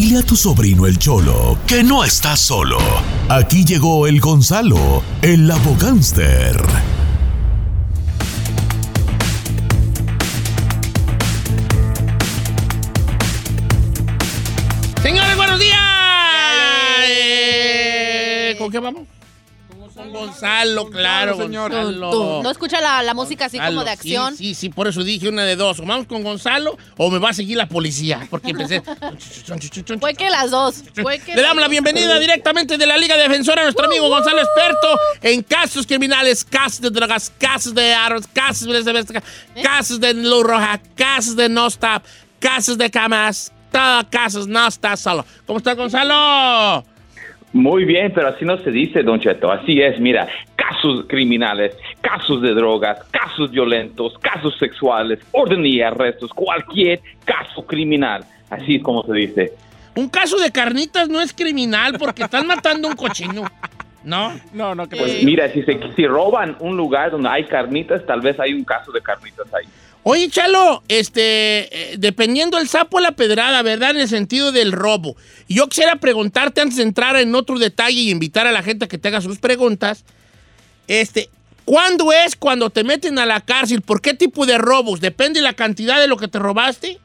Dile a tu sobrino el Cholo que no está solo. Aquí llegó el Gonzalo, el abogánster. Señores, buenos días. Eh, ¿Con qué vamos? Gonzalo, claro, señor. Gonzalo. Tú, ¿No escucha la, la música así como de acción? Sí, sí, sí, por eso dije una de dos. O vamos con Gonzalo o me va a seguir la policía. Porque empecé. Fue que las dos. Fue que Le damos la dos. bienvenida directamente de la Liga Defensora a nuestro amigo Gonzalo Experto en casos criminales, casos de drogas, casos de armas, casos de casos de luz roja, casos de no stop, casos de camas, todo casos no está solo. ¿Cómo está Gonzalo? Muy bien, pero así no se dice, Don Cheto. Así es, mira, casos criminales, casos de drogas, casos violentos, casos sexuales, orden y arrestos, cualquier caso criminal. Así es como se dice. Un caso de carnitas no es criminal porque están matando un cochino. ¿No? No, no, que Pues mira, si, se, si roban un lugar donde hay carnitas, tal vez hay un caso de carnitas ahí. Oye, Chalo, este, eh, dependiendo el sapo o la pedrada, ¿verdad? En el sentido del robo. Yo quisiera preguntarte antes de entrar en otro detalle y invitar a la gente a que te haga sus preguntas. Este, ¿cuándo es cuando te meten a la cárcel? ¿Por qué tipo de robos? ¿Depende de la cantidad de lo que te robaste?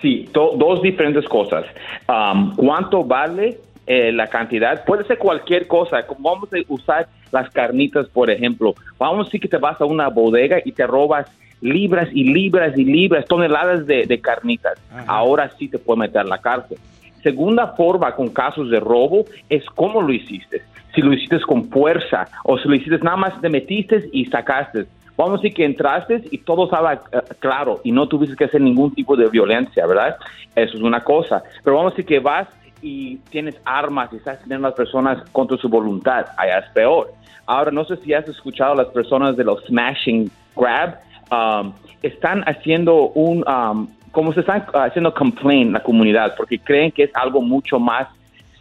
Sí, do- dos diferentes cosas. Um, ¿Cuánto vale eh, la cantidad? Puede ser cualquier cosa. Vamos a usar las carnitas, por ejemplo. Vamos a decir que te vas a una bodega y te robas libras y libras y libras, toneladas de, de carnitas. Ahora sí te puede meter a la cárcel. Segunda forma con casos de robo es cómo lo hiciste. Si lo hiciste con fuerza o si lo hiciste nada más te metiste y sacaste. Vamos a decir que entraste y todo estaba eh, claro y no tuviste que hacer ningún tipo de violencia, ¿verdad? Eso es una cosa. Pero vamos a decir que vas y tienes armas y estás teniendo a las personas contra su voluntad. Allá es peor. Ahora, no sé si has escuchado a las personas de los smashing grab. Um, están haciendo un, um, como se están haciendo complaint la comunidad, porque creen que es algo mucho más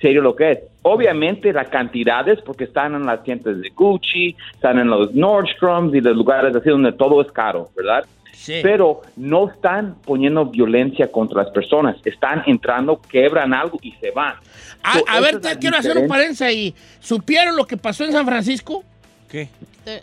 serio lo que es. Obviamente las cantidades, porque están en las tiendas de Gucci, están en los Nordstroms y los lugares así donde todo es caro, ¿verdad? Sí. Pero no están poniendo violencia contra las personas, están entrando, quebran algo y se van. A, So, a ver, te quiero hacer un diferencia. paréntesis ahí. ¿Supieron lo que pasó en San Francisco? ¿Qué?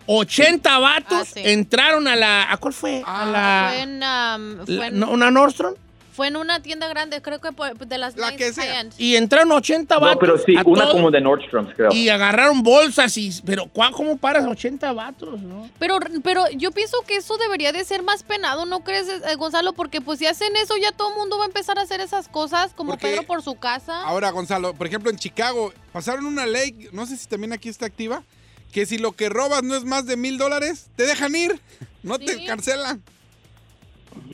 80 vatos Ah, sí. entraron a la... ¿A cuál fue? a la... Fue en, um, fue la- en- no, ¿Una Nordstrom? fue en una tienda grande, creo que por- de las La que sea. Y entraron 80 vatos. No, pero sí, una como de Nordstroms, creo. Y agarraron bolsas y... Pero ¿cuá- ¿cómo paras 80 vatos, no? Pero, pero yo pienso que eso debería de ser más penado, ¿no crees, eh, Gonzalo? Porque pues si hacen eso ya todo el mundo va a empezar a hacer esas cosas, como Porque Pedro por su casa. Ahora, Gonzalo, por ejemplo, en Chicago pasaron una ley, no sé si también aquí está activa, que si lo que robas no es más de mil dólares, te dejan ir, no te cancelan.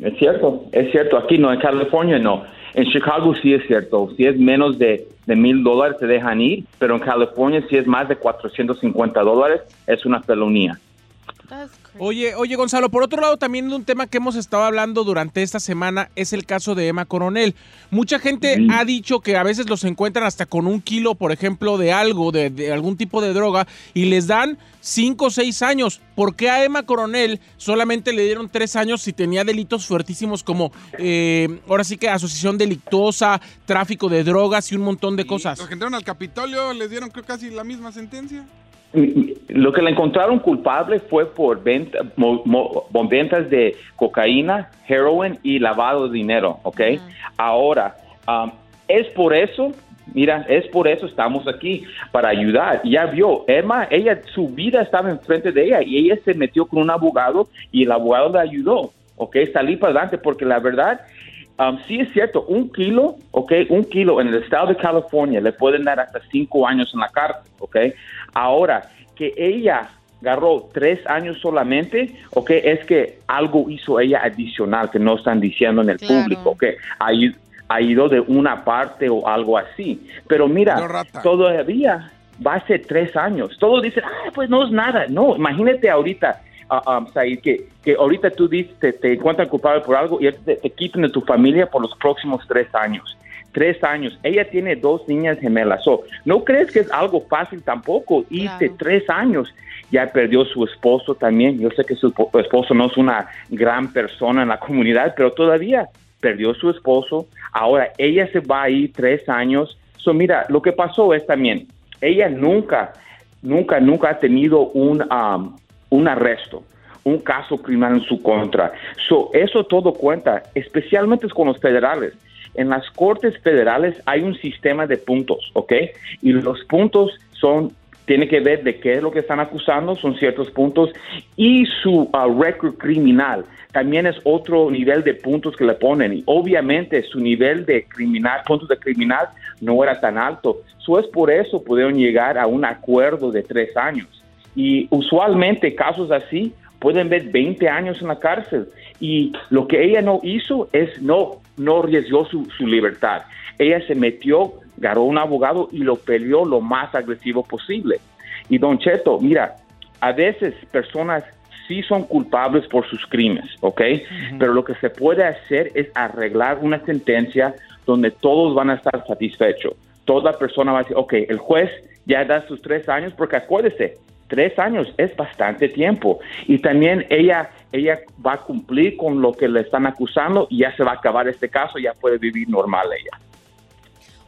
Es cierto, es cierto. Aquí no, en California no. En Chicago sí es cierto. Si es menos de de mil dólares te dejan ir, pero en California si es más de 450 dólares es una felonía. Oye, oye Gonzalo, por otro lado también un tema que hemos estado hablando durante esta semana es el caso de Emma Coronel. Mucha gente ha dicho que a veces los encuentran hasta con un kilo, por ejemplo, de algo, de, de algún tipo de droga, y les dan cinco o seis años. ¿Por qué a Emma Coronel solamente le dieron tres años si tenía delitos fuertísimos como, eh, ahora sí que asociación delictuosa, tráfico de drogas y un montón de cosas? Los que entraron al Capitolio les dieron creo casi la misma sentencia. Lo que le encontraron culpable fue por venta, mo- mo- por ventas de cocaína, heroin y lavado de dinero, ¿ok? Ahora, um, es por eso, mira, es por eso estamos aquí, para ayudar. Ya vio, Emma, ella, su vida estaba enfrente de ella y ella se metió con un abogado y el abogado le ayudó, ¿ok? Salí para adelante porque la verdad... Um, sí es cierto, un kilo, ok, un kilo en el estado de California le pueden dar hasta cinco años en la cárcel, ok. Ahora, que ella agarró tres años solamente, ok, es que algo hizo ella adicional que no están diciendo en el Claro. público, ok. Ay- ha ido de una parte o algo así. Pero mira, No, todavía va a ser tres años. Todos dicen, ah, pues no es nada. No, imagínate ahorita, ah, um, Said, que, que ahorita tú dices, te, te encuentran culpable por algo y te, te quitan de tu familia por los próximos tres años. Tres años. Ella tiene dos niñas gemelas. So, ¿No crees que es algo fácil tampoco? Irte Claro. tres años. Ya perdió su esposo también. Yo sé que su po- esposo no es una gran persona en la comunidad, pero todavía perdió su esposo, ahora ella se va a ir tres años. So, mira, lo que pasó es también, ella nunca, nunca, nunca ha tenido un, um, un arresto, un caso criminal en su contra. So, eso todo cuenta, especialmente con los federales. En las cortes federales hay un sistema de puntos, ¿ok? Y los puntos son tiene que ver de qué es lo que están acusando, son ciertos puntos, y su uh, récord criminal también es otro nivel de puntos que le ponen. Y obviamente su nivel de criminal, puntos de criminal no era tan alto. So es por eso pudieron llegar a un acuerdo de tres años. Y usualmente casos así pueden ver 20 años en la cárcel. Y lo que ella no hizo es no, no arriesgó su, su libertad. Ella se metió, ganó un abogado y lo peleó lo más agresivo posible. Y Don Cheto, mira, a veces personas sí son culpables por sus crímenes, ¿ok? Pero lo que se puede hacer es arreglar una sentencia donde todos van a estar satisfechos. Toda persona va a decir, ok, el juez ya da sus tres años, porque acuérdese, tres años es bastante tiempo. Y también ella, ella va a cumplir con lo que le están acusando y ya se va a acabar este caso, ya puede vivir normal ella.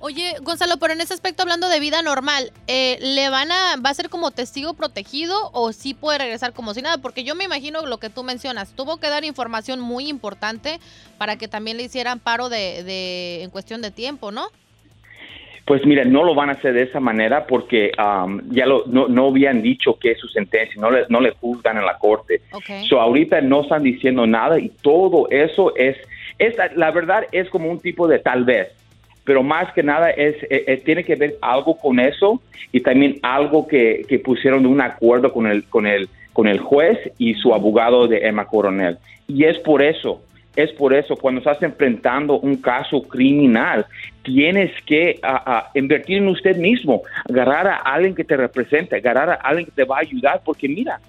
Oye, Gonzalo, pero en ese aspecto, hablando de vida normal, eh, ¿le van a, va a ser como testigo protegido o sí puede regresar como si nada? Porque yo me imagino lo que tú mencionas, tuvo que dar información muy importante para que también le hicieran paro de, de en cuestión de tiempo, ¿no? Pues mira, no lo van a hacer de esa manera porque um, ya lo, no, no habían dicho que es su sentencia, no le, no le juzgan en la corte. Ok. So, ahorita no están diciendo nada y todo eso es, es, la verdad es como un tipo de tal vez, pero más que nada es, eh, eh, tiene que ver algo con eso y también algo que, que pusieron de un acuerdo con el, con el, con el juez y su abogado de Emma Coronel. Y es por eso, es por eso, cuando estás enfrentando un caso criminal, tienes que invertir en usted mismo, agarrar a alguien que te represente, agarrar a alguien que te va a ayudar, porque mira,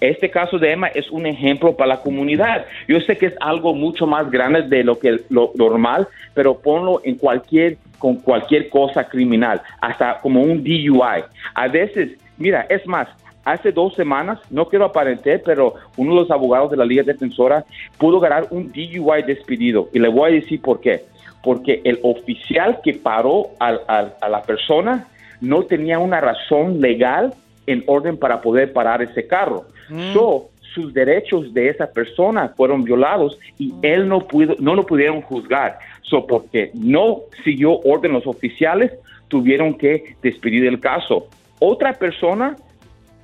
este caso de Emma es un ejemplo para la comunidad. Yo sé que es algo mucho más grande de lo que lo normal, pero ponlo en cualquier con cualquier cosa criminal, hasta como un DUI. A veces, mira, es más, hace dos semanas, no quiero aparentar, pero uno de los abogados de la Liga Defensora pudo ganar un DUI despedido. Y le voy a decir por qué. Porque el oficial que paró al- al- a la persona no tenía una razón legal en orden para poder parar ese carro. So, sus derechos de esa persona fueron violados y él no pudo, no lo pudieron juzgar. So, porque no siguió orden los oficiales, tuvieron que despedir el caso. Otra persona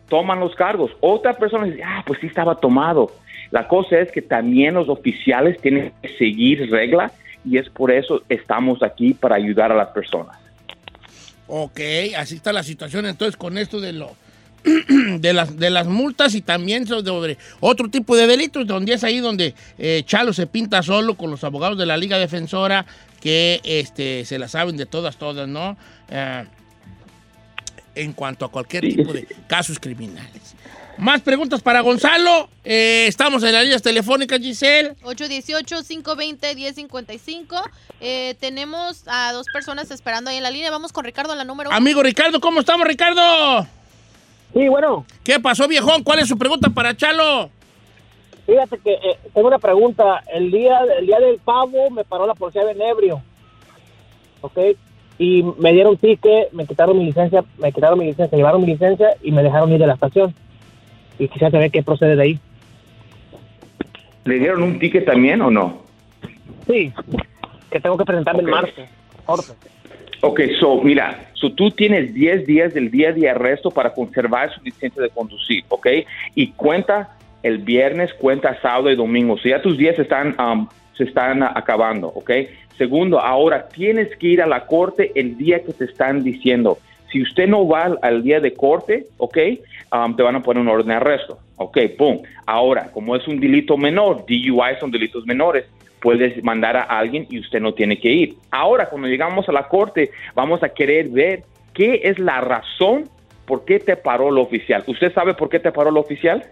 toman los cargos. Otra persona dice, ah, pues sí estaba tomado. La cosa es que también los oficiales tienen que seguir regla y es por eso estamos aquí para ayudar a las personas. Ok, así está la situación entonces con esto de lo de las de las multas y también sobre otro tipo de delitos donde es ahí donde eh, Chalo se pinta solo con los abogados de la Liga Defensora que este se la saben de todas todas, ¿no? Eh, en cuanto a cualquier Sí, tipo de casos criminales. Más preguntas para Gonzalo. Eh, estamos en las líneas telefónicas, Giselle. 818-520-1055. Eh, tenemos a dos personas esperando ahí en la línea. Vamos con Ricardo, la número uno. Amigo Ricardo, ¿cómo estamos, Ricardo? Sí, bueno, ¿Qué pasó, viejón? ¿Cuál es su pregunta para Chalo? fíjate que eh, tengo una pregunta. El día, el día del pavo me paró la policía de Nebrio, ¿ok? Y me dieron ticket, me quitaron mi licencia, me quitaron mi licencia, llevaron mi licencia y me dejaron ir de la estación. Y quisiera saber qué procede de ahí. ¿Le dieron un ticket también o no? Sí, que tengo que presentarme el martes. Corte. Ok, so, mira, so tú tienes 10 días del día de arresto para conservar su licencia de conducir, ¿ok? Y cuenta el viernes, cuenta sábado y domingo. So ya tus días están, um, se están acabando, ¿ok? Segundo, ahora tienes que ir a la corte el día que te están diciendo. Si usted no va al día de corte, ¿ok? Um, te van a poner un orden de arresto. Ok, pum. Ahora, como es un delito menor, DUI son delitos menores, puedes mandar a alguien y usted no tiene que ir. Ahora, cuando llegamos a la corte, vamos a querer ver qué es la razón por qué te paró el oficial. ¿Usted sabe por qué te paró el oficial?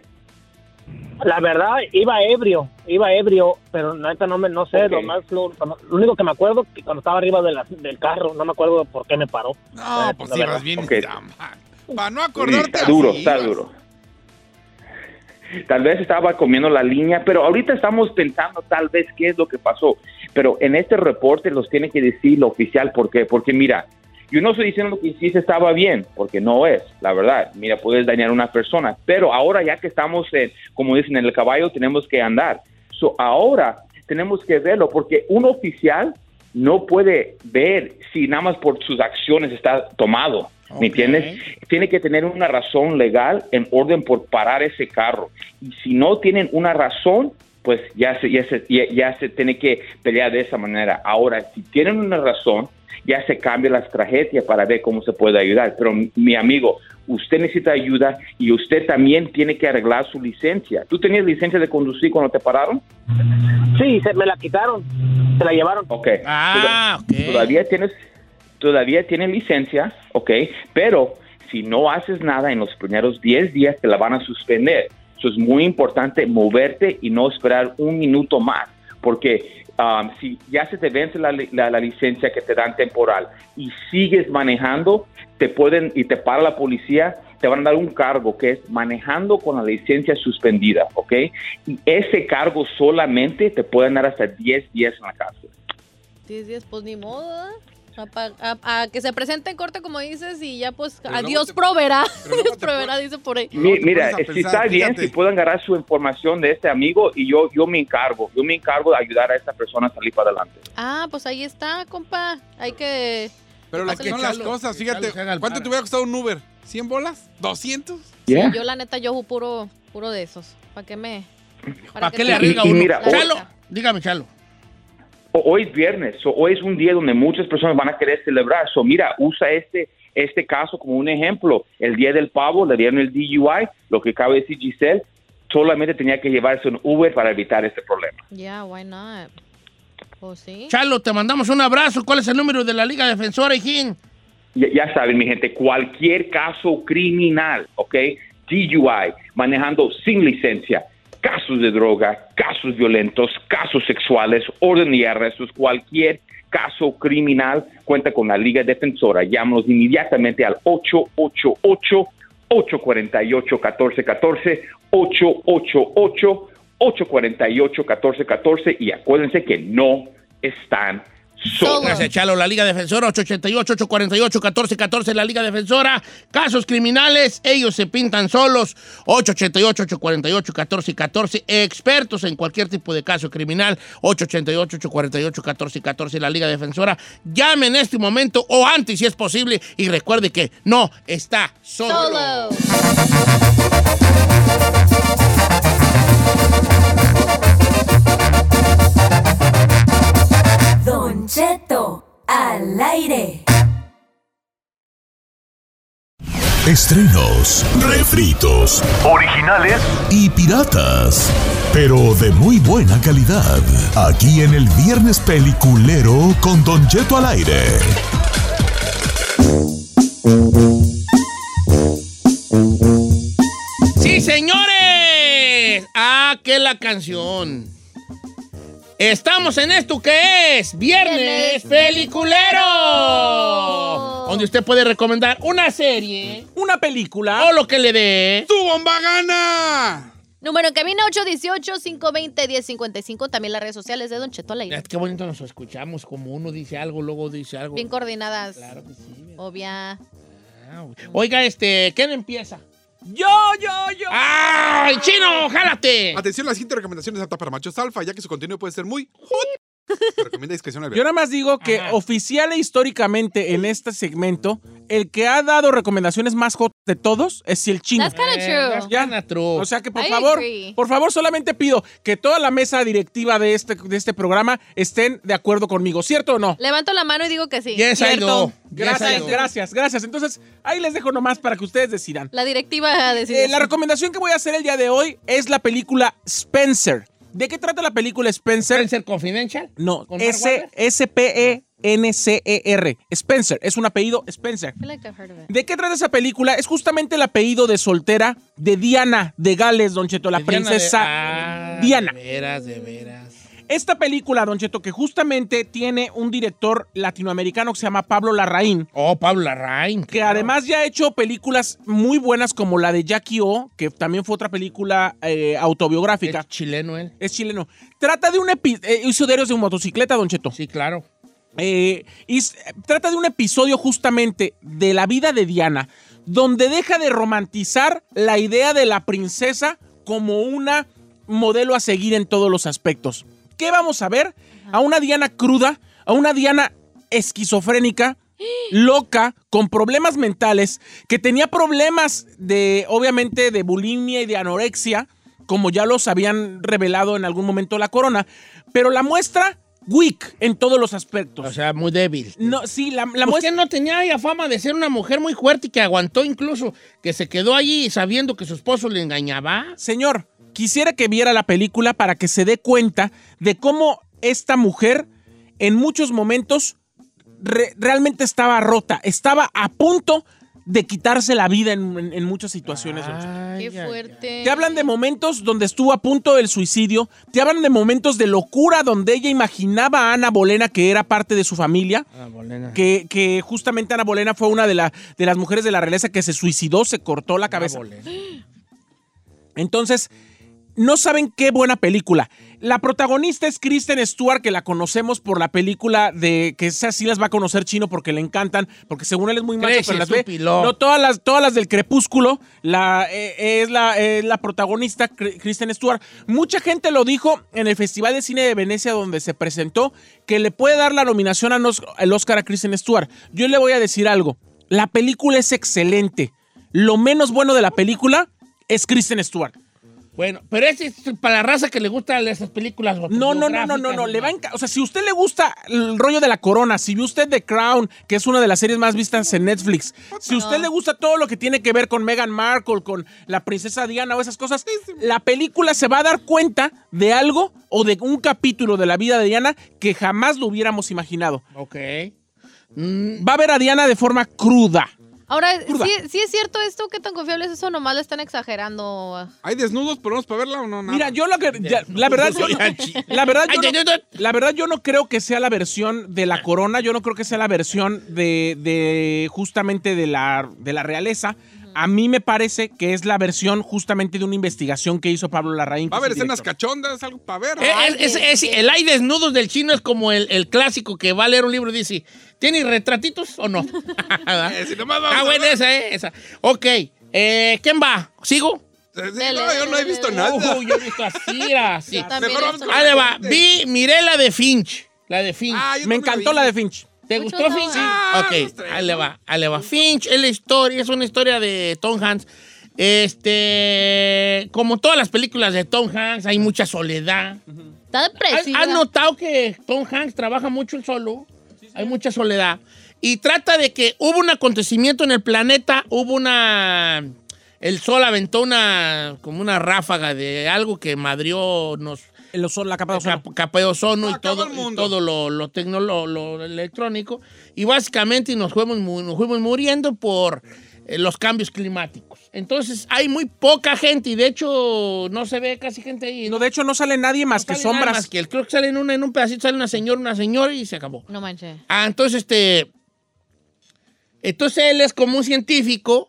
La verdad, iba ebrio, iba ebrio, pero neta no me, no sé, lo más, lo, lo único que me acuerdo que cuando estaba arriba de la- del carro, no me acuerdo por qué me paró. No, Eh, pues ibas verdad. bien. Ok. Para no acordarte está duro, está ibas. duro. Tal vez estaba comiendo la línea, pero ahorita estamos pensando tal vez qué es lo que pasó. Pero en este reporte los tiene que decir lo oficial. ¿Por qué? Porque mira, yo no estoy diciendo que sí se estaba bien, porque no es, la verdad. Mira, puedes dañar a una persona. Pero ahora ya que estamos, en, como dicen, en el caballo, tenemos que andar. So, ahora tenemos que verlo, porque un oficial no puede ver si nada más por sus acciones está tomado. ¿Me Ok. entiendes? Tiene que tener una razón legal en orden por parar ese carro. Y si no tienen una razón, pues ya se, ya se, ya, ya se tiene que pelear de esa manera. Ahora, si tienen una razón, ya se cambia la estrategia para ver cómo se puede ayudar. Pero mi amigo, usted necesita ayuda y usted también tiene que arreglar su licencia. ¿Tú tenías licencia de conducir cuando te pararon? Sí, se me la quitaron, se la llevaron. Ok. Ah. Todavía tienes, todavía tienes licencia, ok, pero si no haces nada en los primeros 10 días te la van a suspender. Eso es muy importante moverte y no esperar un minuto más, porque um, si ya se te vence la, la licencia que te dan temporal y sigues manejando, te pueden y te para la policía, te van a dar un cargo que es manejando con la licencia suspendida, ¿ok? Y ese cargo solamente te pueden dar hasta 10 días en la cárcel. 10 días, pues ni modo. ¿eh? A, pa- a- a que se presente en corte, como dices, y ya pues Pero a Dios te- proveerá. Dios proveerá, dice por ahí. Mi- mira, si pensar, está bien, fíjate. si pueden agarrar su información de este amigo y yo, yo me encargo, yo me encargo de ayudar a esta persona a salir para adelante. Ah, pues ahí está, compa. Hay que... Pero las Que que son las Chalo- cosas, fíjate, ¿cuánto te hubiera costado un Uber? ¿100 bolas? ¿200? Yeah. Yo la neta, yo puro, puro de esos. ¿Para qué me...? ¿Para que qué le arriesga uno? mira, Chalo, dígame, Chalo. Hoy es viernes, so, hoy es un día donde muchas personas van a querer celebrar. So, mira, usa este, este caso como un ejemplo. El día del pavo le dieron el DUI, lo que cabe decir Giselle, solamente tenía que llevarse un Uber para evitar este problema. Yeah, why not? Pues sí. Chalo, te mandamos un abrazo. ¿Cuál es el número de la Liga Defensora, Hijín? Ya, ya saben, mi gente, cualquier caso criminal, ¿ok? DUI, manejando sin licencia, casos de droga, casos violentos, casos sexuales, orden y arrestos, cualquier caso criminal, cuenta con la Liga Defensora. Llámanos inmediatamente al 888-848-1414, 888-848-1414 y acuérdense que no están solos. Gracias, Chalo. La Liga Defensora, 888-848-1414, la Liga Defensora. Casos criminales, ellos se pintan solos. 888-848-1414. Expertos en cualquier tipo de caso criminal. 888-848-1414, la Liga Defensora. Llame en este momento o antes si es posible. Y recuerde que no está solo. Solo. Estrenos, refritos, originales y piratas. Pero de muy buena calidad. Aquí en el Viernes Peliculero con Don Cheto al aire. ¡Sí, señores! ¡Ah, qué la canción! Estamos en esto que es Viernes Viernes Peliculero. Peliculero. Donde usted puede recomendar una serie Una película. o lo que le dé. ¡Tu bomba gana! Número en cabina 818-520-1055. También las redes sociales de Don Cheto al aire. Qué bonito nos escuchamos, como uno dice algo, luego dice algo. Bien coordinadas. Claro que sí. Obvia. Ah, Oiga, este, ¿quién empieza? Yo, yo, yo. ¡Ay, chino, jálate! Atención, la siguiente recomendación es apta para machos alfa, ya que su contenido puede ser muy recomienda discreción al Yo nada más digo que Ajá. oficial e históricamente en este segmento, el que ha dado recomendaciones más hot de todos es el chino. That's kinda Eh, true. that's kinda true. O sea que por I favor, agree. por favor solamente pido que toda la mesa directiva de este, de este programa estén de acuerdo conmigo, ¿cierto o no? Levanto la mano y digo que sí. Yes, I do. Yes, I Gracias, do. gracias, gracias. Entonces, ahí les dejo nomás para que ustedes decidan. La directiva decide. Eh, la recomendación que voy a hacer el día de hoy es la película Spencer. ¿De qué trata la película Spencer? ¿Spencer Confidential? No, ¿Con Mark S? S P E N C E R. Spencer, es un apellido Spencer. I feel like I've heard of it. ¿De qué trata esa película? Es justamente el apellido de soltera de Diana de Gales, Don Cheto, la De Diana princesa de- Ah, Diana. De veras, de veras. Esta película, Don Cheto, que justamente tiene un director latinoamericano que se llama Pablo Larraín, Oh, Pablo Larraín. que además ya ha hecho películas muy buenas como la de Jackie O, que también fue otra película eh, autobiográfica. Es chileno él. Es chileno. Trata de un epi- eh, de motocicleta, Don Cheto. Sí, claro. Eh, y trata de un episodio justamente de la vida de Diana, donde deja de romantizar la idea de la princesa como una modelo a seguir en todos los aspectos. ¿Qué vamos a ver? A una Diana cruda, a una Diana esquizofrénica, loca, con problemas mentales, que tenía problemas de, obviamente, de bulimia y de anorexia, como ya los habían revelado en algún momento la corona, pero la muestra weak en todos los aspectos. O sea, muy débil. no, sí, la, la ¿Usted muestra... no tenía ella fama de ser una mujer muy fuerte y que aguantó incluso, que se quedó allí sabiendo que su esposo le engañaba? Señor, quisiera que viera la película para que se dé cuenta de cómo esta mujer en muchos momentos re- realmente estaba rota, estaba a punto de quitarse la vida en, en- en muchas situaciones. Ay, Qué fuerte. Te hablan de momentos donde estuvo a punto del suicidio, te hablan de momentos de locura donde ella imaginaba a Ana Bolena que era parte de su familia, ay. Ah, Bolena. que, que justamente Ana Bolena fue una de, la- de las mujeres de la realeza que se suicidó, se cortó la cabeza. Bolena. Entonces, no saben qué buena película. La protagonista es Kristen Stewart, que la conocemos por la película de que esa sí las va a conocer chino porque le encantan, porque según él es muy macho, pero las ve. No, todas las, todas las del Crepúsculo, la, eh, es, la, la protagonista Kristen Stewart. Mucha gente lo dijo en el Festival de Cine de Venecia, donde se presentó, que le puede dar la nominación al Oscar a Kristen Stewart. Yo le voy a decir algo. La película es excelente. Lo menos bueno de la película es Kristen Stewart. Bueno, pero ese es para la raza que le gustan esas películas. No, no, no, no, no, no, le va O sea, si a usted le gusta el rollo de la corona, si vio usted The Crown, que es una de las series más vistas en Netflix, si usted le gusta todo lo que tiene que ver con Meghan Markle, con la princesa Diana o esas cosas, la película se va a dar cuenta de algo o de un capítulo de la vida de Diana que jamás lo hubiéramos imaginado. Ok. Mm, Va a ver a Diana de forma cruda. Ahora. ¿sí, sí es cierto esto? ¿Qué tan confiable es eso? Nomás le están exagerando. ¿Hay desnudos por menos para verla o no? Nada. Mira, yo lo que. ya, la verdad, yo, la verdad, yo no, la verdad, yo no creo que sea la versión de la corona. Yo no creo que sea la versión de, de justamente de la, de la realeza. A mí me parece que es la versión justamente de una investigación que hizo Pablo Larraín. Va a haber escenas cachondas, algo para ver. Eh, es- es- es- el hay desnudos del chino es como el, el clásico que va a leer un libro y dice, ¿tiene retratitos o no? Eh, si nomás ah, bueno, esa, eh, esa. Ok, eh, ¿quién va? ¿Sigo? Sí, Dele, no, yo no he visto dele. nada. Uy, yo he visto así, así. Mejor vamos con- Ahí le va. Vi, miré la de Finch. La de Finch. Ah, yo Me encantó la de Finch. ¿Te Mucho gustó Finch? sí. Ah, los ok, ahí le va, ahí le va. Finch es la historia, es una historia de Tom Hanks. Este, como todas las películas de Tom Hanks, hay mucha soledad. Está ¿Has, depresiva. has notado que Tom Hanks trabaja mucho el solo? Hay mucha soledad. Y trata de que hubo un acontecimiento en el planeta, hubo una... El sol aventó una... como una ráfaga de algo que madrió, nos... El ozono, la capa de ozono. cap- capa de ozono y todo, y todo lo, lo, tecno- lo- lo electrónico. Y básicamente nos fuimos, nos fuimos muriendo por eh, los cambios climáticos. Entonces hay muy poca gente y de hecho no se ve casi gente ahí. No, de hecho, no sale nadie más No que sale nada sombras. más que el- creo que sale en, una, en un pedacito, sale una señora, una señora y se acabó. No manches. Ah, entonces este. Entonces él es como un científico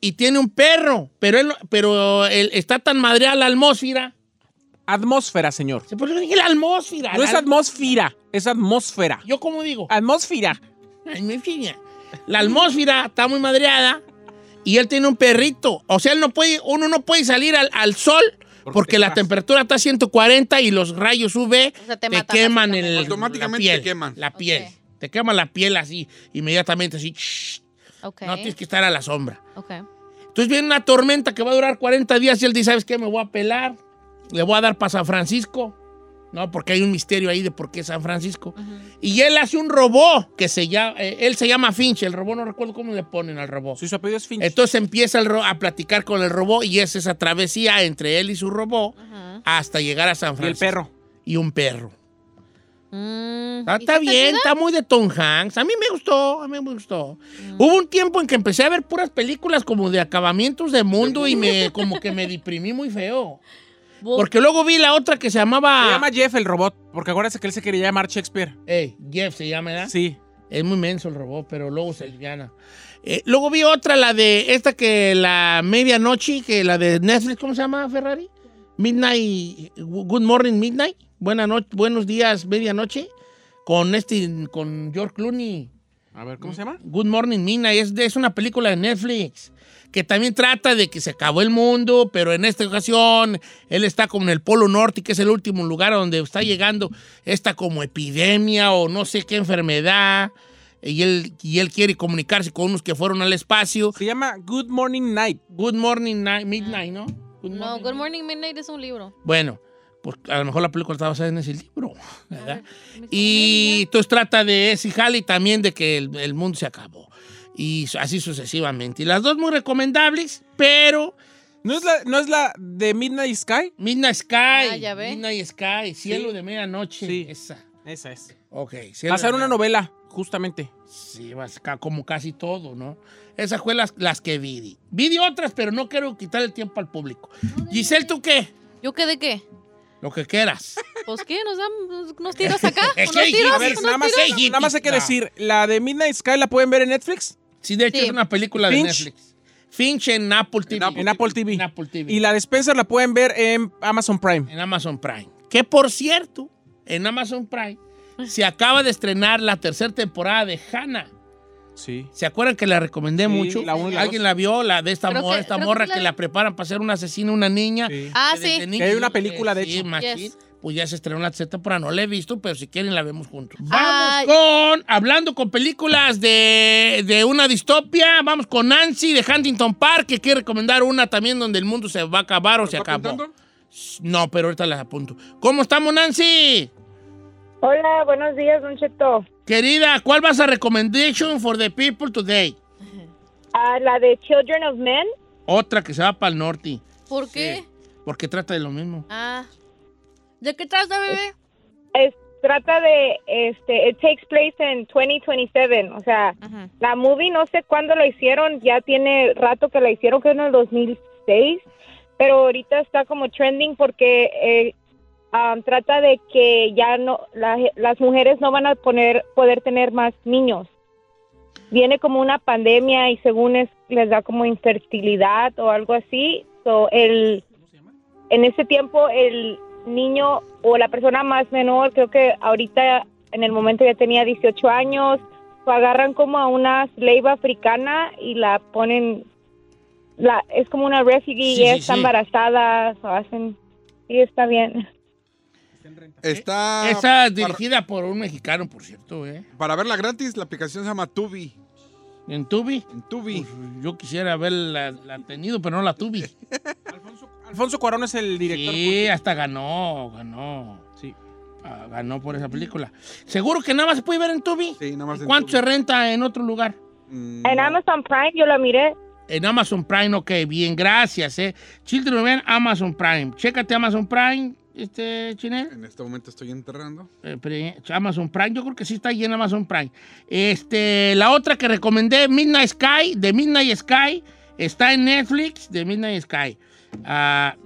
y tiene un perro, pero él, pero él está tan madreada la atmósfera. Atmósfera, señor. ¿Por qué no dije la atmósfera? No es atmósfera, es atmósfera. ¿Yo cómo digo? Atmósfera. Ay, mi fina. La atmósfera está muy madreada y él tiene un perrito. O sea, él no puede, uno no puede salir al, al sol porque, la temperatura está a 140 y los rayos UV O sea, te queman el, Automáticamente la piel, te queman. La piel. Te quema la piel así, inmediatamente así. shh. Ok. No tienes que estar a la sombra. Ok. Entonces viene una tormenta que va a durar 40 días y él dice, ¿sabes qué? Me voy a pelar. Le voy a dar para San Francisco. No, porque hay un misterio ahí de por qué San Francisco. Y él hace un robot que se llama, eh, él se llama Finch. El robot no recuerdo cómo le ponen al robot. Sí, su apellido es Finch. Entonces empieza el ro- a platicar con el robot y es esa travesía entre él y su robot Ajá. hasta llegar a San y el Francisco. perro. Y un perro. Mm, Está, ¿y está bien, ayuda? está muy de Tom Hanks. A mí me gustó, a mí me gustó. Mm. Hubo un tiempo en que empecé a ver puras películas como de acabamientos de mundo y me como que me deprimí muy feo. Porque luego vi la otra que se llamaba... Se llama Jeff el robot, porque acuérdate que él se quería llamar Shakespeare. Ey, Jeff se llama, ¿verdad? Sí. Es muy menso el robot, pero luego se gana. Eh, luego vi otra, la de esta que la medianoche, que la de Netflix, ¿cómo se llama, Ferrari? Midnight, Good Morning Midnight. Buena noche, buenos días, medianoche. Con este, con George Clooney. A ver, ¿cómo se llama? Good Morning Midnight. Es, de- es una película de Netflix que también trata de que se acabó el mundo, pero en esta ocasión él está como en el Polo Norte, que es el último lugar a donde está llegando esta como epidemia o no sé qué enfermedad. Y él, y él quiere comunicarse con unos que fueron al espacio. Se llama Good Morning Night. Good Morning Night, Midnight, ¿no? Good No, Morning Good Morning Midnight es un libro. bueno, pues a lo mejor la película está basada en ese libro, ¿verdad? Y entonces trata de ese jale y también de que el, el mundo se acabó. Y así sucesivamente. Y las dos muy recomendables, pero ¿No es la, no es la de Midnight Sky? Midnight Sky, Ah, ya ve. Midnight Sky, Cielo Sí. de Medianoche, Sí. esa. Esa es. Ok, Va Cielo a ser una novela, justamente. Sí, va a ser ca- como casi todo, ¿no? Esas fue las, las que vi. Vi de otras, pero no quiero quitar el tiempo al público. Giselle, ¿tú qué? ¿Yo qué de qué? Lo que quieras. Pues qué, nos dan unos tiros acá. Es unos que tiros, a ver, unos Nada más, tiros. tiros. nada más hay que decir, la de Midnight Sky la pueden ver en Netflix Sí, de hecho Sí. es una película de. Netflix. Finch en Apple TV. en Apple TV. En Apple TV. y la de Spencer la pueden ver en Amazon Prime. en Amazon Prime. Que por cierto, en Amazon Prime se acaba de estrenar la tercera temporada de Hannah. Sí. ¿Se acuerdan que la recomendé Sí, mucho? la la ¿Alguien dos. la vio? La de esta, morra, que- esta que morra que, la preparan para ser una asesina, una niña. Sí. Ah, sí. niña- Que hay una película, de Sí, hecho. Yes. Pues ya se estrenó la temporada. No la he visto, pero si quieren la vemos juntos. Ay. Vamos con, hablando con películas de, de una distopia, vamos con Nancy de Huntington Park, que quiere recomendar una también donde el mundo se va a acabar o se ¿Está acabó. apuntando? No, pero ahorita las apunto. ¿Cómo estamos, Nancy? Hola, buenos días, Don Cheto. Querida, ¿cuál vas a recommendation for the people today? Ah, la de Children of Men. Otra que se va para el norte, ¿Por qué? porque trata de lo mismo. Ah. ¿De qué trata, bebé? Es, trata de, este, it takes place in 2027. O sea, Ajá. la movie no sé cuándo la hicieron, ya tiene rato que la hicieron, que en el 2006. Pero ahorita está como trending porque eh, um, trata de que ya no, la- las mujeres no van a poner, poder tener más niños. Viene como una pandemia y según es, les da como infertilidad o algo así. So, el, en ese tiempo el niño o la persona más menor, creo que ahorita en el momento ya tenía 18 años, agarran como a una slave africana y la ponen, la, es como una refugee Sí, y sí, está sí. embarazada, o hacen, y está bien. Está Esa para, dirigida por un mexicano, por cierto, ¿eh? para verla gratis, la aplicación se llama Tubi. En Tubi. En Tubi. Pues, yo quisiera haberla la tenido, pero no la tuve. Alfonso, Alfonso Cuarón es el director. Sí, hasta ganó, ganó. Sí. Ah, ganó por esa película. ¿Seguro que nada más se puede ver en Tubi? Sí, nada más en ¿Cuánto se Tubi. renta en otro lugar? Mm, En Amazon Prime yo la miré. En Amazon Prime, ok, bien, gracias, eh. Children ven Amazon Prime. Chécate Amazon Prime, este, Chinel. En este momento estoy enterrando. Eh, Amazon Prime, yo creo que sí está ahí en Amazon Prime. Este, la otra que recomendé, Midnight Sky, de Midnight Sky, está en Netflix, de Midnight Sky. Ah,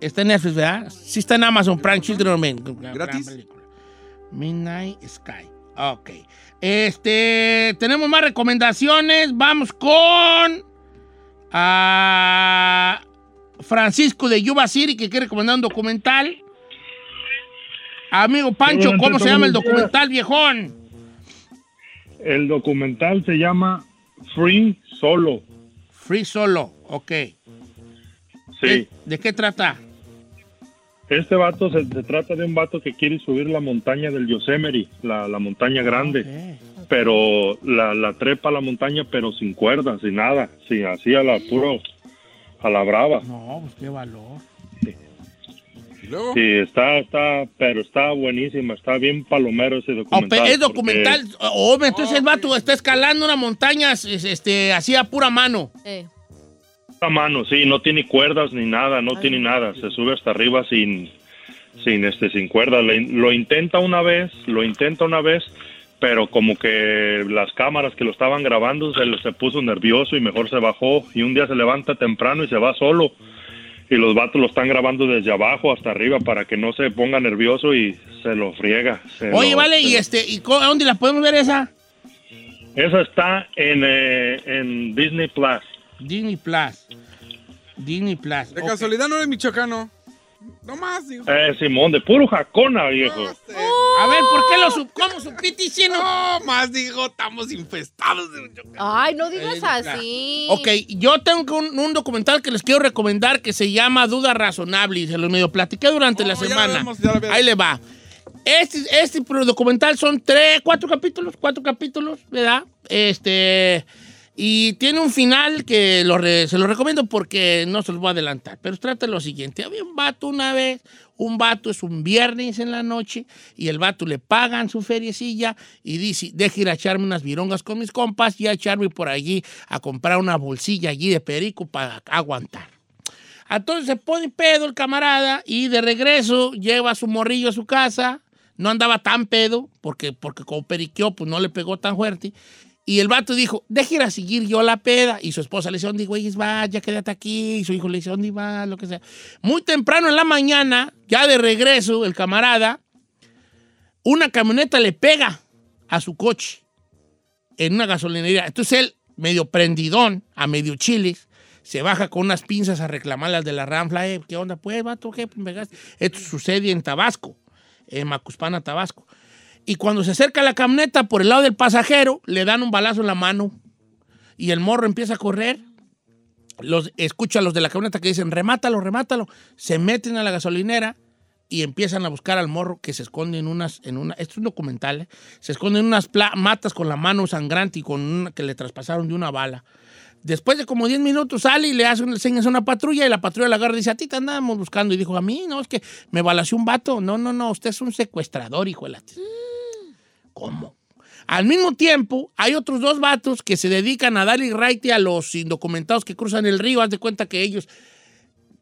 está en Netflix, ¿verdad? Sí está en Amazon Prime, Children of Men. ¿Gratis? Midnight Sky. Ok. Este, tenemos más recomendaciones. Vamos con a Francisco de Yuba City, que quiere recomendar un documental. Amigo Pancho, ¿cómo se llama el documental, viejón? El documental se llama Free Solo. Free Solo, ok. Sí. ¿De, qué trata? Este vato se, se trata de un vato que quiere subir la montaña del Yosemite, la, la montaña grande, pero la, la trepa a la montaña, pero sin cuerdas, sin nada, sin así a la puro, a la brava. No, pues qué valor. Y luego, Sí, está, está, pero está buenísima, está bien palomero ese Oh, documental. pe- es porque documental. Oh, entonces el vato está escalando una montaña es- este, así a pura mano. Eh. A mano, sí, no tiene cuerdas ni nada, no tiene nada, se sube hasta arriba sin, sin, este, sin cuerdas. Lo intenta una vez, lo intenta una vez, pero como que las cámaras que lo estaban grabando se, se puso nervioso y mejor se bajó y un día se levanta temprano y se va solo y los vatos lo están grabando desde abajo hasta arriba para que no se ponga nervioso y se lo friega. se Oye, lo- vale, se y este, ¿y co- dónde la podemos ver esa? Esa está en, eh, en Disney Plus. Disney Plus. Disney Plus. De casualidad no eres michoacano. No más, digo. Eh, Simón, de puro jacona, viejo. A ver, ¿por qué lo sup ¿Cómo supiste si no? No más, digo, estamos infestados de michoacano. Ay, no digas así. Ok, yo tengo un, un documental que les quiero recomendar que se llama Duda Razonable y se los medio platiqué durante la Oh, ya lo semana. vemos, ya lo vemos. Ahí le va. Este, este documental son tres, cuatro capítulos, cuatro capítulos, ¿verdad? Este, y tiene un final que se lo recomiendo porque no se los voy a adelantar, pero trata lo siguiente. Había un vato una vez, un vato es un viernes en la noche y el vato le pagan su feriecilla y dice, deja ir a echarme unas virongas con mis compas y a echarme por allí a comprar una bolsilla allí de perico para aguantar. Entonces se pone pedo el camarada y de regreso lleva a su morrillo a su casa. No andaba tan pedo porque, porque como periqueó, pues no le pegó tan fuerte. Y el vato dijo, deje ir a seguir yo la peda. Y su esposa le dice, ¿dónde, güey? Vaya, quédate aquí. Y su hijo le dice, ¿dónde va? Lo que sea. Muy temprano en la mañana, ya de regreso, el camarada, una camioneta le pega a su coche en una gasolinería. Entonces él, medio prendidón, a medio chiles, se baja con unas pinzas a reclamar las de la ranfla. Eh, ¿Qué onda? Pues, vato, ¿qué? Pegaste. Esto sucede en Tabasco, en Macuspana, Tabasco. Y cuando se acerca la camioneta por el lado del pasajero, le dan un balazo en la mano. Y el morro empieza a correr. Los, escucha a los de la camioneta que dicen, remátalo, remátalo. Se meten a la gasolinera y empiezan a buscar al morro que se esconde en unas, en una, esto es un documental, ¿eh? se esconde en unas matas con la mano sangrante y con una que le traspasaron de una bala. Después de como 10 minutos sale y le hace señas a una patrulla y la patrulla la agarra y dice, a ti te andamos buscando. Y dijo, a mí, no, es que me balació un vato. No, no, no, usted es un secuestrador, hijo de la... t-". ¿Cómo? Al mismo tiempo, hay otros dos vatos que se dedican a darle raite a los indocumentados que cruzan el río. Haz de cuenta que ellos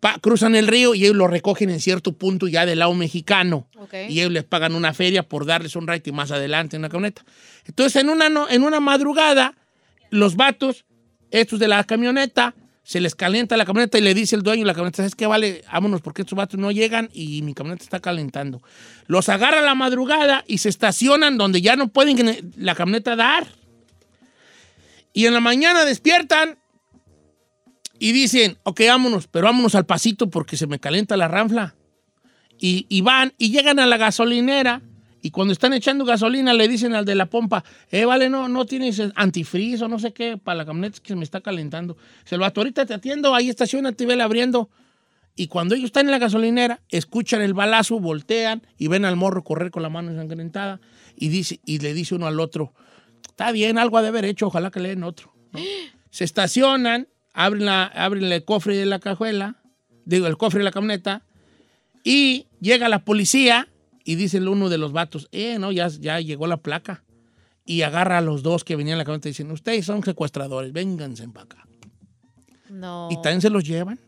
pa- cruzan el río y ellos lo recogen en cierto punto ya del lado mexicano. Y ellos les pagan una feria por darles un raite más adelante en una camioneta. Entonces, en una, en una madrugada, los vatos, estos de la camioneta, se les calienta la camioneta y le dice el dueño de la camioneta, ¿sabes qué vale? Vámonos porque estos vatos no llegan y mi camioneta está calentando. Los agarra a la madrugada y se estacionan donde ya no pueden la camioneta dar. Y en la mañana despiertan y dicen, ok, vámonos, pero vámonos al pasito porque se me calienta la ranfla. Y van y llegan a la gasolinera y cuando están echando gasolina le dicen al de la pompa, eh, vale, no, no tienes antifreeze o no sé qué para la camioneta que se me está calentando. Se lo vato, ahorita te atiendo, ahí estacionate, vele abriendo. Y cuando ellos están en la gasolinera, escuchan el balazo, voltean y ven al morro correr con la mano ensangrentada y, dice, y le dice uno al otro, está bien, algo ha de haber hecho, ojalá que le den otro. ¿no? Se estacionan, abren, la, abren el cofre de la cajuela, digo, el cofre de la camioneta, y llega la policía y dice el uno de los vatos, eh, no, ya, ya llegó la placa. Y agarra a los dos que venían en la camioneta y dicen, ustedes son secuestradores, vénganse para acá. No. Y también se los llevan,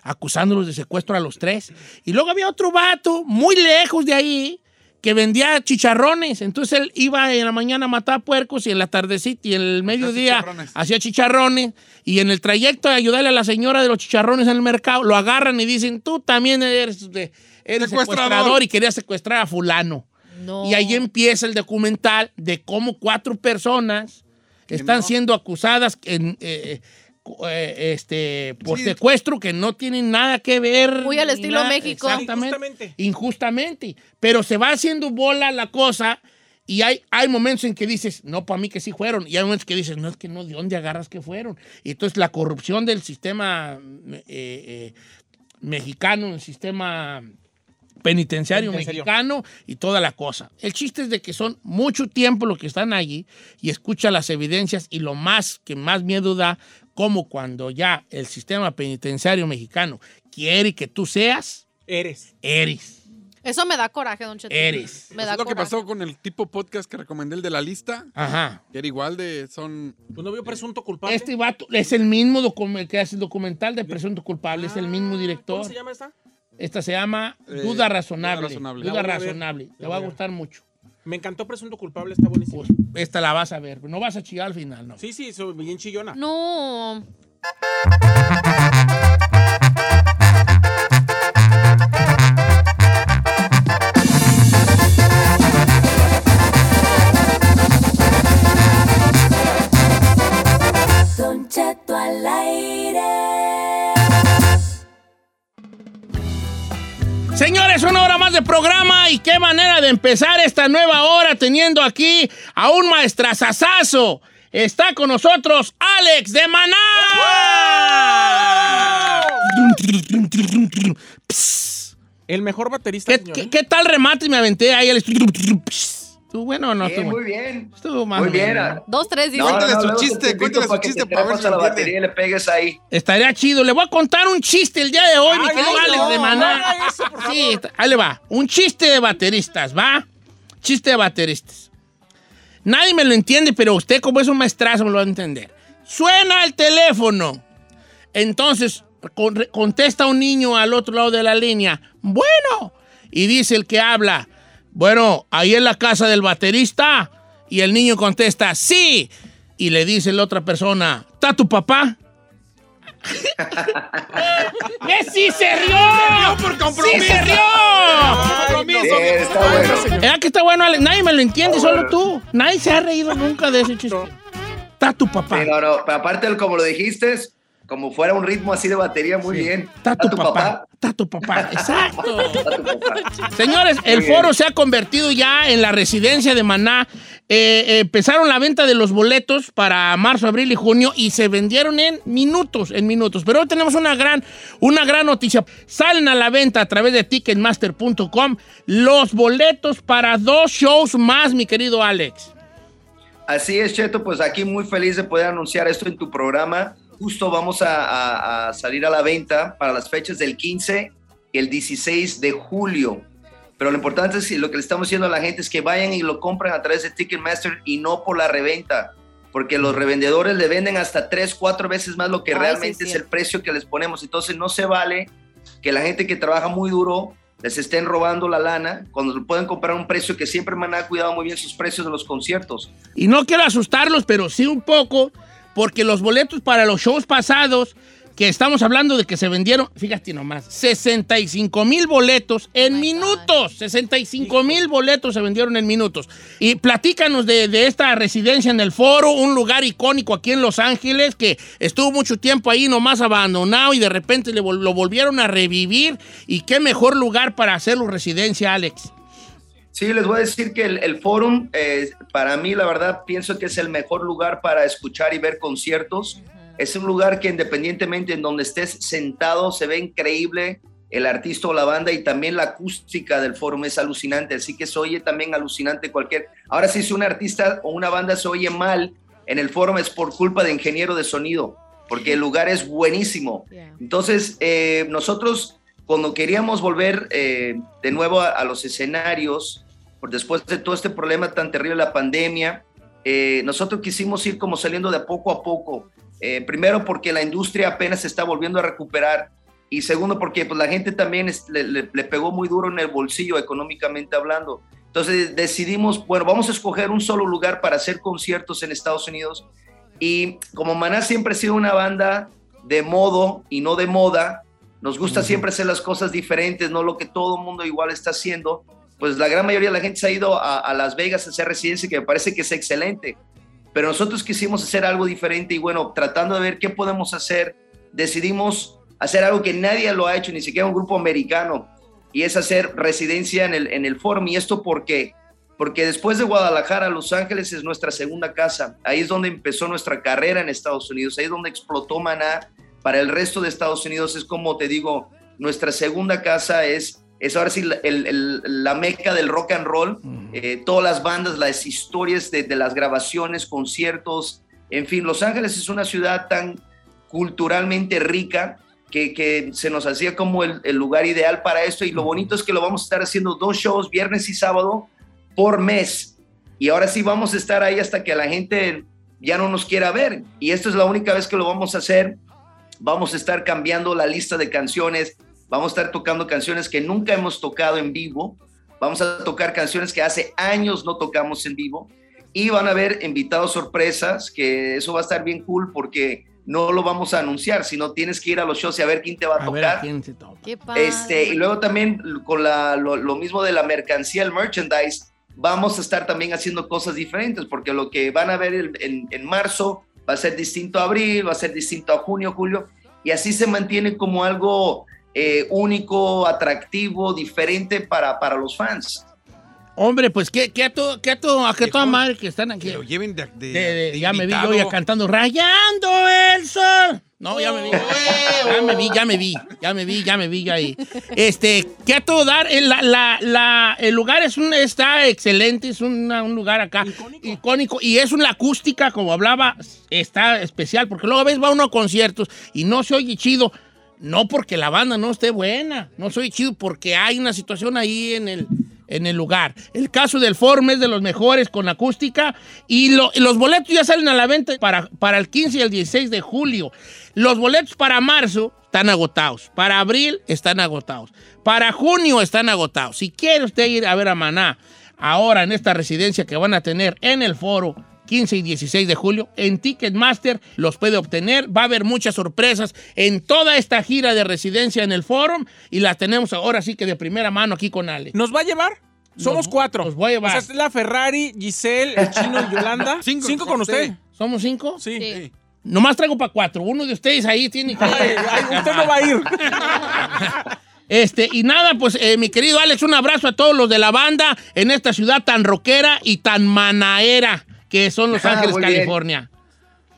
acusándolos de secuestro a los tres. Y luego había otro vato muy lejos de ahí que vendía chicharrones. Entonces él iba en la mañana a matar puercos y en la tardecita y en el mediodía chicharrones. hacía chicharrones. Y en el trayecto de ayudarle a la señora de los chicharrones en el mercado, lo agarran y dicen, tú también eres, de- eres Secuestrador. secuestrador y querías secuestrar a fulano. No. Y ahí empieza el documental de cómo cuatro personas están no. siendo acusadas en, eh, eh, este, por Sí. secuestro que no tienen nada que ver. Muy al estilo México. Exactamente. Injustamente. Injustamente. Pero se va haciendo bola la cosa y hay, hay momentos en que dices, no, para mí que sí fueron. Y hay momentos que dices, no, es que no, ¿de dónde agarras que fueron? Y entonces la corrupción del sistema eh, eh, mexicano, el sistema penitenciario, Penitenciario. mexicano y toda la cosa. El chiste es de que son mucho tiempo los que están allí y escucha las evidencias y lo más que más miedo da, como cuando ya el sistema penitenciario mexicano quiere que tú seas, Eres. eres, Eso me da coraje, don Cheto. eres. Me Pues da es lo que pasó con el tipo podcast que recomendé, el de la lista. Ajá. Que era igual de. Son. Pues no vio presunto culpable. Este vato es el mismo que hace el documental de presunto culpable, es el mismo director. ¿Cómo se llama esta? Esta se llama Eh, Duda Razonable. Duda Razonable. Duda La voy a ver. Razonable. Te va a gustar mucho. Me encantó presunto culpable, está buenísimo. Pues esta la vas a ver. No vas a chillar al final, ¿no? Sí, sí, soy bien chillona. No. programa y qué manera de empezar esta nueva hora teniendo aquí a un maestrazazazo. Está con nosotros Alex de Maná. El mejor baterista, ¿Qué, qué- ¿eh? qué tal remate me aventé ahí? Alex? ¿Estuvo bueno o no? Bien, Estuvo muy bien. Estuvo más Muy bien. Dos, tres, dice. Cuéntale su chiste, cuéntale su chiste te para ver si a la batería y le pegues ahí. Estaría chido. Le voy a contar un chiste el día de hoy, mi Ay, querido ay, Alex no, de no Maná. haga eso, por Sí, favor. ahí le va. Un chiste de bateristas, ¿va? Chiste de bateristas. Nadie me lo entiende, pero usted como es un maestrazo me lo va a entender. Suena el teléfono. Entonces con- contesta un niño al otro lado de la línea. Bueno. Y dice el que habla. Bueno, ahí en la casa del baterista. Y el niño contesta, sí. Y le dice la otra persona, ¿está tu papá? ¡Que sí se rió! por compromiso! ¡Sí se rió! Compromiso, está bueno. ¿Era que está bueno, Alex? Nadie me lo entiende, solo bueno. tú. Nadie se ha reído nunca de ese chiste. Está tu papá. Sí, no, no, pero aparte, como lo dijiste, como fuera un ritmo así de batería, muy Sí. bien. Está tu, papá. Está tu papá. Exacto. Está tu papá. Señores, el bien. foro se ha convertido ya en la residencia de Maná. Eh, eh, empezaron la venta de los boletos para marzo, abril y junio y se vendieron en minutos, en minutos. Pero hoy tenemos una gran, una gran noticia. Salen a la venta a través de ticketmaster.com los boletos para dos shows más, mi querido Alex. Así es, Cheto, pues aquí muy feliz de poder anunciar esto en tu programa. Justo vamos a, a- a salir a la venta para las fechas del 15 y el 16 de julio. Pero lo importante es que lo que le estamos diciendo a la gente es que vayan y lo compren a través de Ticketmaster y no por la reventa, porque los revendedores le venden hasta tres, cuatro veces más lo que Ay, sí, realmente sí. es el precio que les ponemos. Entonces no se vale que la gente que trabaja muy duro les estén robando la lana cuando lo pueden comprar a un precio que siempre me ha cuidado muy bien sus precios de los conciertos. Y no quiero asustarlos, pero sí un poco, porque los boletos para los shows pasados, que estamos hablando de que se vendieron, fíjate nomás, 65 mil boletos en Oh minutos. 65 mil boletos se vendieron en minutos. Y platícanos de, de esta residencia en el foro, un lugar icónico aquí en Los Ángeles, que estuvo mucho tiempo ahí nomás abandonado y de repente le lo volvieron a revivir. Y qué mejor lugar para hacerlo residencia, Alex. Sí, les voy a decir que el, el Forum, eh, para mí, la verdad, pienso que es el mejor lugar para escuchar y ver conciertos. Es un lugar que independientemente en donde estés sentado, se ve increíble el artista o la banda y también la acústica del Forum es alucinante, así que se oye también alucinante cualquier... Ahora sí, si un artista o una banda se oye mal en el Forum es por culpa de ingeniero de sonido, porque el lugar es buenísimo. Entonces, eh, nosotros cuando queríamos volver eh, de nuevo a, a los escenarios, por después de todo este problema tan terrible, la pandemia, eh, nosotros quisimos ir como saliendo de poco a poco. Eh, primero porque la industria apenas se está volviendo a recuperar y segundo porque pues, la gente también es- le, le- le pegó muy duro en el bolsillo económicamente hablando. Entonces decidimos, bueno, vamos a escoger un solo lugar para hacer conciertos en Estados Unidos y como Maná siempre ha sido una banda de modo y no de moda, nos gusta siempre hacer las cosas diferentes, no lo que todo el mundo igual está haciendo. Pues la gran mayoría de la gente se ha ido a, a Las Vegas a hacer residencia, que me parece que es excelente. Pero nosotros quisimos hacer algo diferente y bueno, tratando de ver qué podemos hacer, decidimos hacer algo que nadie lo ha hecho, ni siquiera un grupo americano, y es hacer residencia en el, en el Forum. ¿Y esto por qué? Porque después de Guadalajara, Los Ángeles es nuestra segunda casa. Ahí es donde empezó nuestra carrera en Estados Unidos, ahí es donde explotó Maná para el resto de Estados Unidos es como te digo, nuestra segunda casa es, es ahora sí el- el- la meca del rock and roll, Eh, todas las bandas, las historias de, de las grabaciones, conciertos, en fin, Los Ángeles es una ciudad tan culturalmente rica que, que se nos hacía como el, el lugar ideal para esto. Y lo bonito es que lo vamos a estar haciendo dos shows, viernes y sábado, por mes. Y ahora sí vamos a estar ahí hasta que la gente ya no nos quiera ver. Y esto es la única vez que lo vamos a hacer vamos a estar cambiando la lista de canciones, vamos a estar tocando canciones que nunca hemos tocado en vivo, vamos a tocar canciones que hace años no tocamos en vivo y van a haber invitados sorpresas, que eso va a estar bien cool porque no lo vamos a anunciar, sino tienes que ir a los shows y a ver quién te va a, A tocar. ver a quién se toca. Qué padre. Este, y luego también con la- lo, lo mismo de la mercancía, el merchandise, vamos a estar también haciendo cosas diferentes, porque lo que van a ver el- en, en marzo va a ser distinto a abril, va a ser distinto a junio, julio, y así se mantiene como algo eh, único, atractivo, diferente para, para los fans. Hombre, pues que, que a todo, que a todo, a que toda madre que están aquí. Que lo lleven de, de- De- de- de ya me vi yo ya cantando Rayando el sol. No, ya me vi. Ya me vi, ya me vi, ya me vi, ya me vi yo ahí. Este, ¿qué a todo dar? El, la, la- la- el lugar es un, está excelente, es una- un lugar acá icónico. y es una acústica, como hablaba, está especial, porque luego a veces va uno a conciertos y no se oye chido. No porque la banda no esté buena, no soy chido porque hay una situación ahí en el, en el lugar. El caso del Forum es de los mejores con acústica y, lo- y los boletos ya salen a la venta para, para el 15 y el 16 de julio. Los boletos para marzo están agotados, para abril están agotados, para junio están agotados. Si quiere usted ir a ver a Maná ahora en esta residencia que van a tener en el foro 15 y 16 de julio. En Ticketmaster los puede obtener. Va a haber muchas sorpresas en toda esta gira de residencia en el Forum y las tenemos ahora sí que de primera mano aquí con Ale. ¿Nos va a llevar? Somos cuatro. Los voy a llevar. O sea, es la Ferrari, Giselle, el chino y Yolanda. Cinco Cinco, con usted. usted. ¿Somos cinco? Sí. Sí. Nomás traigo para cuatro. Uno de ustedes ahí tiene que... Ay, ay, usted no va a ir. Este, y nada, pues eh, mi querido Alex, un abrazo a todos los de la banda en esta ciudad tan rockera y tan manaera que son Los Ah, Ángeles, bien. California.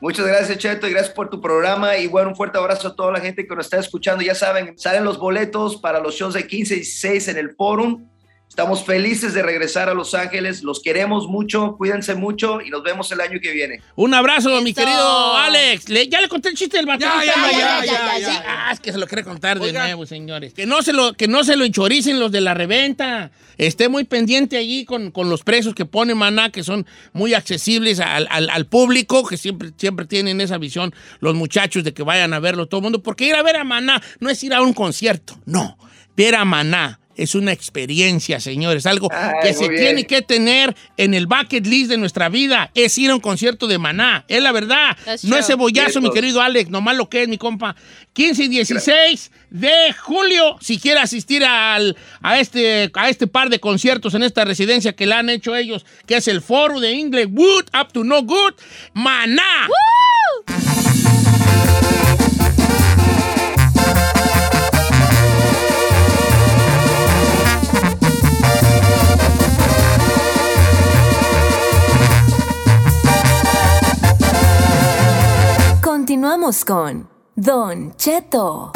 Muchas gracias, Cheto, y gracias por tu programa. Y bueno, un fuerte abrazo a toda la gente que nos está escuchando. Ya saben, salen los boletos para los shows de 15 y 16 en el Forum. Estamos felices de regresar a Los Ángeles. Los queremos mucho, cuídense mucho y nos vemos el año que viene. Un abrazo, mi querido Alex. Le- ya le conté el chiste del baterista. ya, ya, ya, ya, ya. Sí, ah, es que se lo quiere contar de nuevo, señores. Que no se lo, que no se lo enchoricen los de la reventa. Esté muy pendiente allí con, con los precios que pone Maná, que son muy accesibles al, al- al público, que siempre, siempre tienen esa visión los muchachos de que vayan a verlo todo el mundo. Porque ir a ver a Maná no es ir a un concierto, no. Ver a Maná es una experiencia, señores. Algo Ay, que se bien. tiene que tener en el bucket list de nuestra vida. Es ir a un concierto de Maná. Es la verdad. That's No es true. cebollazo, mi querido Alex. Nomás lo que es, mi compa. 15 y 16 de julio. Si quiere asistir al, a, este, a este par de conciertos en esta residencia que le han hecho ellos, que es el foro de Inglewood, Up to No Good, Maná. Continuamos con Don Cheto.